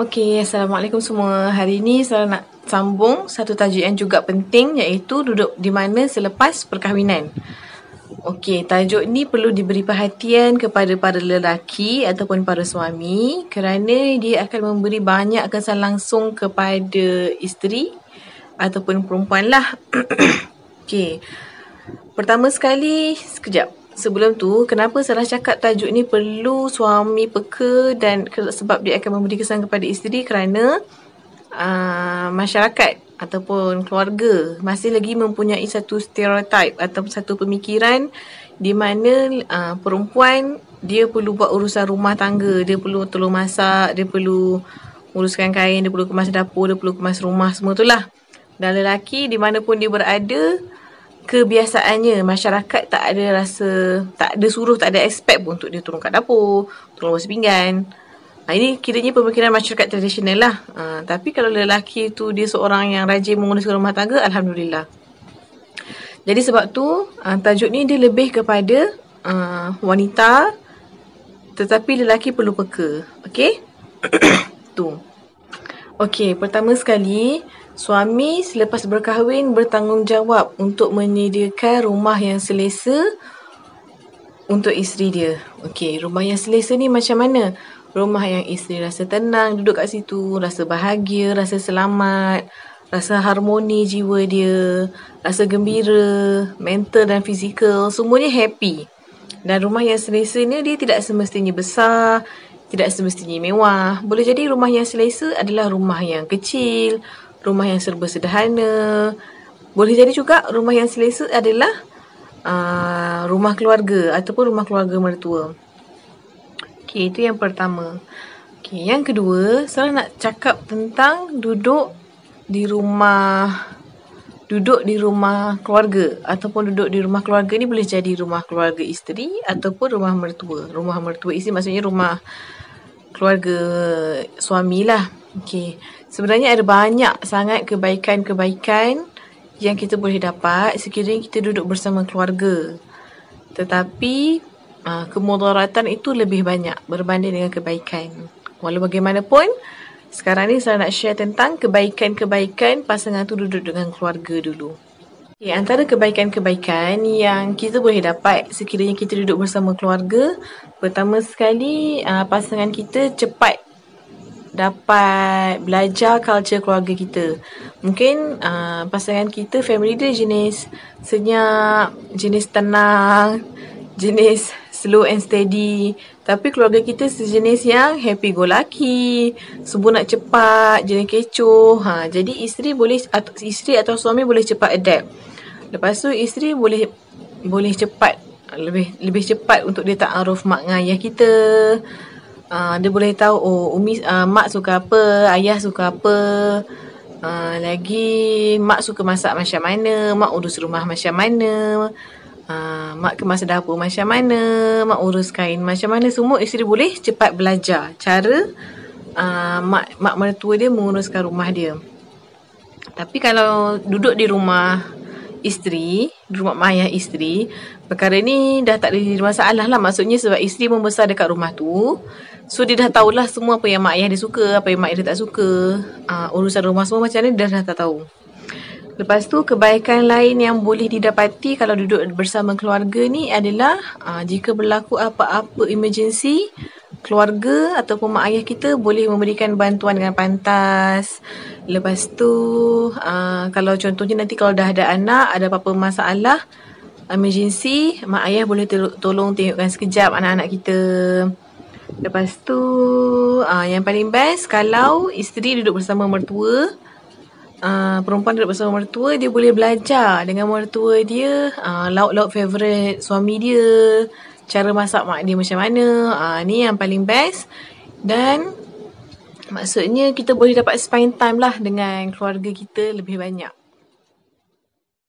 Okey, Assalamualaikum semua. Hari ini saya nak sambung satu tajuk yang juga penting iaitu duduk di mana selepas perkahwinan. Okey, tajuk ni perlu diberi perhatian kepada para lelaki ataupun para suami kerana dia akan memberi banyak kesan langsung kepada isteri ataupun perempuan lah. Okey, pertama sekali, sekejap sebelum tu, kenapa Sarah cakap tajuk ni perlu suami peka dan sebab dia akan memberi kesan kepada isteri kerana uh, masyarakat ataupun keluarga masih lagi mempunyai satu stereotip atau satu pemikiran di mana uh, perempuan dia perlu buat urusan rumah tangga, dia perlu tolong masak, dia perlu uruskan kain, dia perlu kemas dapur, dia perlu kemas rumah, semua tu lah. Dan lelaki di mana pun dia berada, kebiasaannya masyarakat tak ada rasa tak ada suruh tak ada expect pun untuk dia turun kat dapur tolong basuh pinggan. Ha, ini kiranya pemikiran masyarakat tradisional lah. Ha, tapi kalau lelaki tu dia seorang yang rajin menguruskan rumah tangga Alhamdulillah. Jadi sebab tu ha, tajuk ni dia lebih kepada ha, wanita tetapi lelaki perlu peka. Okey? Tu okey pertama sekali Suami selepas berkahwin bertanggungjawab untuk menyediakan rumah yang selesa untuk isteri dia. Okey, rumah yang selesa ni macam mana? Rumah yang isteri rasa tenang duduk kat situ, rasa bahagia, rasa selamat, rasa harmoni jiwa dia, rasa gembira, mental dan fizikal, semuanya happy. Dan rumah yang selesa ni dia tidak semestinya besar, tidak semestinya mewah. Boleh jadi rumah yang selesa adalah rumah yang kecil, rumah yang serba sederhana. Boleh jadi juga rumah yang selesa adalah uh, rumah keluarga ataupun rumah keluarga mertua. Okey, itu yang pertama. Okey, yang kedua, saya nak cakap tentang duduk di rumah duduk di rumah keluarga ataupun duduk di rumah keluarga ni boleh jadi rumah keluarga isteri ataupun rumah mertua. Rumah mertua isteri maksudnya rumah keluarga suami lah. Okey. Sebenarnya ada banyak sangat kebaikan-kebaikan yang kita boleh dapat sekiranya kita duduk bersama keluarga. Tetapi uh, kemudaratan itu lebih banyak berbanding dengan kebaikan. Walau bagaimanapun, sekarang ni saya nak share tentang kebaikan-kebaikan pasangan tu duduk dengan keluarga dulu. Okay, antara kebaikan-kebaikan yang kita boleh dapat sekiranya kita duduk bersama keluarga, pertama sekali uh, pasangan kita cepat dapat belajar culture keluarga kita. Mungkin uh, pasangan kita family dia jenis senyap, jenis tenang, jenis slow and steady. Tapi keluarga kita sejenis yang happy go lucky, semua nak cepat, jenis kecoh. Ha, jadi isteri boleh atau isteri atau suami boleh cepat adapt. Lepas tu isteri boleh boleh cepat lebih lebih cepat untuk dia takaruf mak dengan ayah kita. Uh, dia boleh tahu oh umi uh, mak suka apa, ayah suka apa. Uh, lagi mak suka masak macam mana, mak urus rumah macam mana. Uh, mak kemas dapur macam mana, mak urus kain macam mana. Semua isteri boleh cepat belajar cara uh, mak mak mertua dia menguruskan rumah dia. Tapi kalau duduk di rumah isteri, di rumah mak ayah isteri, perkara ni dah tak ada masalah lah. Maksudnya sebab isteri membesar dekat rumah tu, So dia dah tahulah semua apa yang mak ayah dia suka, apa yang mak ayah dia tak suka. Uh, urusan rumah semua macam ni dia dah tak tahu. Lepas tu kebaikan lain yang boleh didapati kalau duduk bersama keluarga ni adalah uh, jika berlaku apa-apa emergency, keluarga ataupun mak ayah kita boleh memberikan bantuan dengan pantas. Lepas tu uh, kalau contohnya nanti kalau dah ada anak, ada apa-apa masalah, emergency, mak ayah boleh tolong tengokkan sekejap anak-anak kita. Lepas tu uh, Yang paling best Kalau isteri duduk bersama mertua uh, Perempuan duduk bersama mertua Dia boleh belajar Dengan mertua dia uh, Lauk-lauk favourite Suami dia Cara masak mak dia macam mana. Uh, Ni yang paling best. Dan Maksudnya kita boleh dapat spend time lah Dengan keluarga kita lebih banyak